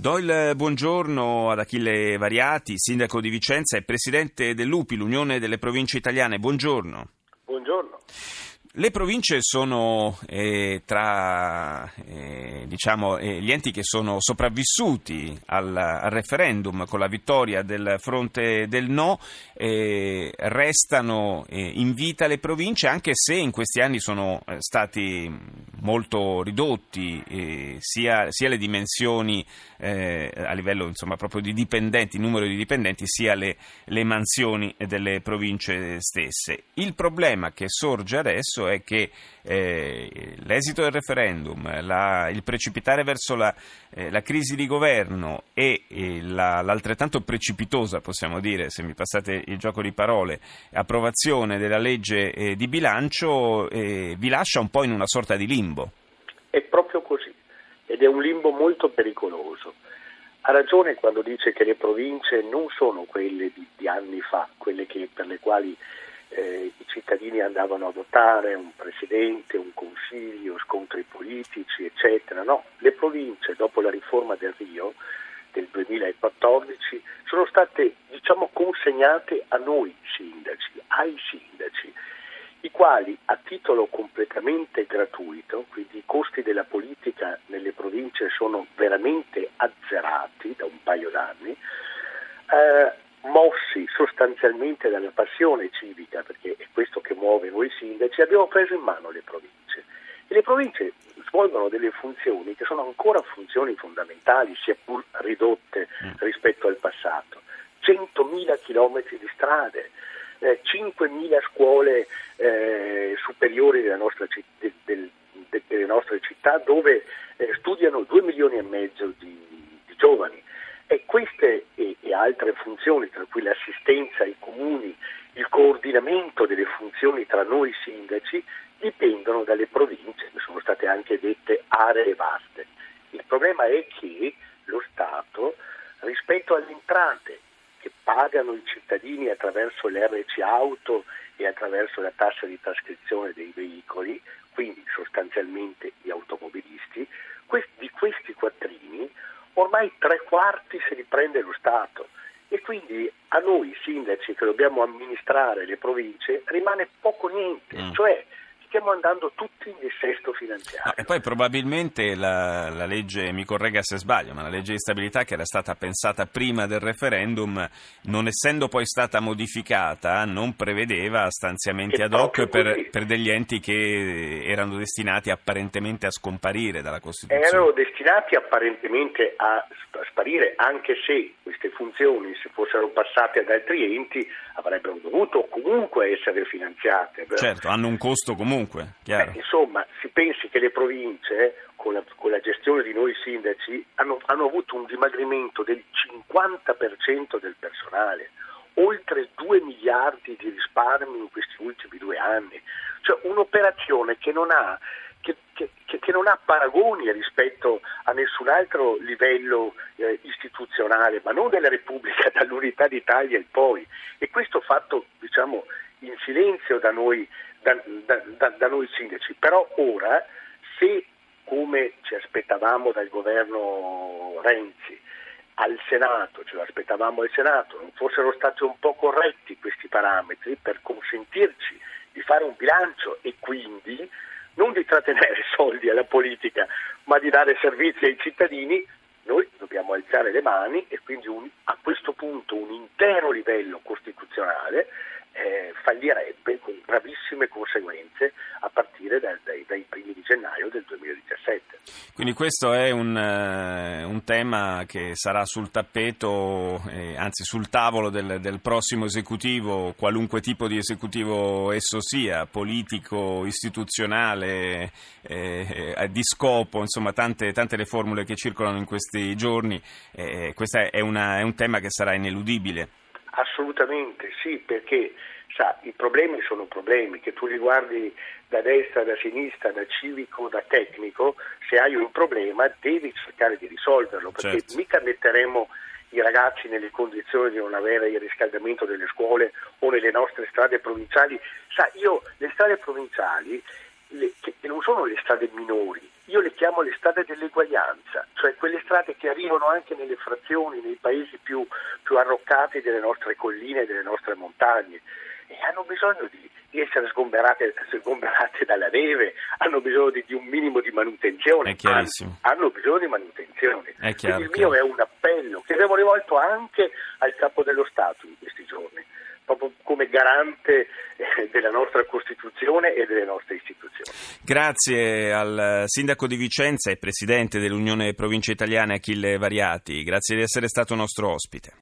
Do il buongiorno ad Achille Variati, sindaco di Vicenza e presidente dell'UPI, l'Unione delle Province Italiane. Buongiorno. Buongiorno. Le province sono eh, tra eh, diciamo, eh, gli enti che sono sopravvissuti al, al, referendum con la vittoria del fronte del no, restano eh, in vita le province anche se in questi anni sono eh, stati molto ridotti eh, sia, sia, le dimensioni a livello insomma, proprio di dipendenti, numero di dipendenti, sia le, le mansioni delle province stesse. Il problema che sorge adesso adesso è che eh, l'esito del referendum, la, il precipitare verso la, eh, la, crisi di governo e eh, la, l'altrettanto precipitosa, possiamo dire, se mi passate il gioco di parole, approvazione della legge eh, di bilancio eh, vi lascia un po' in una sorta di limbo. È proprio così ed è un limbo molto pericoloso. Ha ragione quando dice che le province non sono quelle di, di anni fa, quelle che, per le quali eh, i cittadini andavano a votare, un presidente, un consiglio, scontri politici, eccetera. No, le province dopo la riforma del Rio del 2014 sono state diciamo, consegnate a noi sindaci, ai sindaci, i quali a titolo completamente gratuito, quindi i costi della politica nelle province sono veramente azzerati da un paio d'anni, eh, mossi sostanzialmente dalla passione civica, perché è questo che muove noi sindaci, abbiamo preso in mano le province. E le province svolgono delle funzioni che sono ancora funzioni fondamentali, sia pur ridotte mm. rispetto al passato. 100.000 chilometri di strade, eh, 5.000 scuole eh, superiori nostra, de, del, de, delle nostre città dove eh, studiano 2 milioni e mezzo di, di giovani e queste e, e altre funzioni, tra cui l'assistenza ai comuni, il coordinamento delle funzioni tra noi sindaci, dipendono dalle province, che sono state anche dette aree vaste. Il problema è che lo Stato, rispetto alle entrate che pagano i cittadini attraverso l'RC auto e attraverso la tassa di trascrizione dei veicoli, quindi sostanzialmente gli automobilisti, di questi quattrini ormai tre quarti se li prende lo Stato e quindi a noi sindaci che dobbiamo amministrare le province rimane poco niente, mm. cioè stiamo andando tutti in dissesto finanziario. No, e poi probabilmente la, la, legge, mi corregga se sbaglio, ma la legge di stabilità che era stata pensata prima del referendum, non essendo poi stata modificata, non prevedeva stanziamenti ad hoc per, per, degli enti che erano destinati apparentemente a scomparire dalla Costituzione. Erano destinati apparentemente a sparire, anche se queste funzioni, se fossero passate ad altri enti, avrebbero dovuto comunque essere finanziate. Certo, hanno un costo comunque comunque, eh, insomma, si pensi che le province, con la, con la gestione di noi sindaci, hanno, hanno avuto un dimagrimento del 50% del personale, oltre 2 miliardi di risparmi in questi ultimi due anni, cioè un'operazione che non ha che, che, che, non ha paragoni rispetto a nessun altro livello eh, istituzionale, ma non della Repubblica, dall'unità d'Italia in poi. E questo fatto, diciamo, in silenzio da noi da, da, da noi sindaci, però ora se come ci aspettavamo dal governo Renzi al Senato, ce l'aspettavamo al Senato, non fossero stati un po' corretti questi parametri per consentirci di fare un bilancio e quindi non di trattenere soldi alla politica, ma di dare servizi ai cittadini, noi dobbiamo alzare le mani e quindi un, a questo punto un intero livello costituzionale eh, fallirebbe gravissime conseguenze a partire dai, dai, dai, primi di gennaio del 2017. Quindi questo è un, uh, un tema che sarà sul tappeto, eh, anzi sul tavolo del, del, prossimo esecutivo, qualunque tipo di esecutivo esso sia, politico, istituzionale, eh, eh di scopo, insomma tante, tante, le formule che circolano in questi giorni, eh, questo è, è un tema che sarà ineludibile. Assolutamente sì, perché sa, i problemi sono problemi, che tu li guardi da destra, da sinistra, da civico, da tecnico, se hai un problema devi cercare di risolverlo, perché certo. mica metteremo i ragazzi nelle condizioni di non avere il riscaldamento delle scuole o nelle nostre strade provinciali. Sa, io le strade provinciali, le, che non sono le strade minori, io le chiamo le strade dell'eguaglianza, cioè quelle strade che arrivano anche nelle frazioni, nei paesi più, più arroccati delle nostre colline delle nostre montagne e hanno bisogno di, di essere sgomberate, sgomberate, dalla neve, hanno bisogno di, di, un minimo di manutenzione, hanno, hanno, bisogno di manutenzione. È chiaro, Quindi il mio è un appello che abbiamo rivolto anche al capo dello Stato in questi giorni, proprio come garante della nostra Costituzione e delle nostre istituzioni. Grazie al Sindaco di Vicenza e Presidente dell'Unione Province Italiane Achille Variati, grazie di essere stato nostro ospite.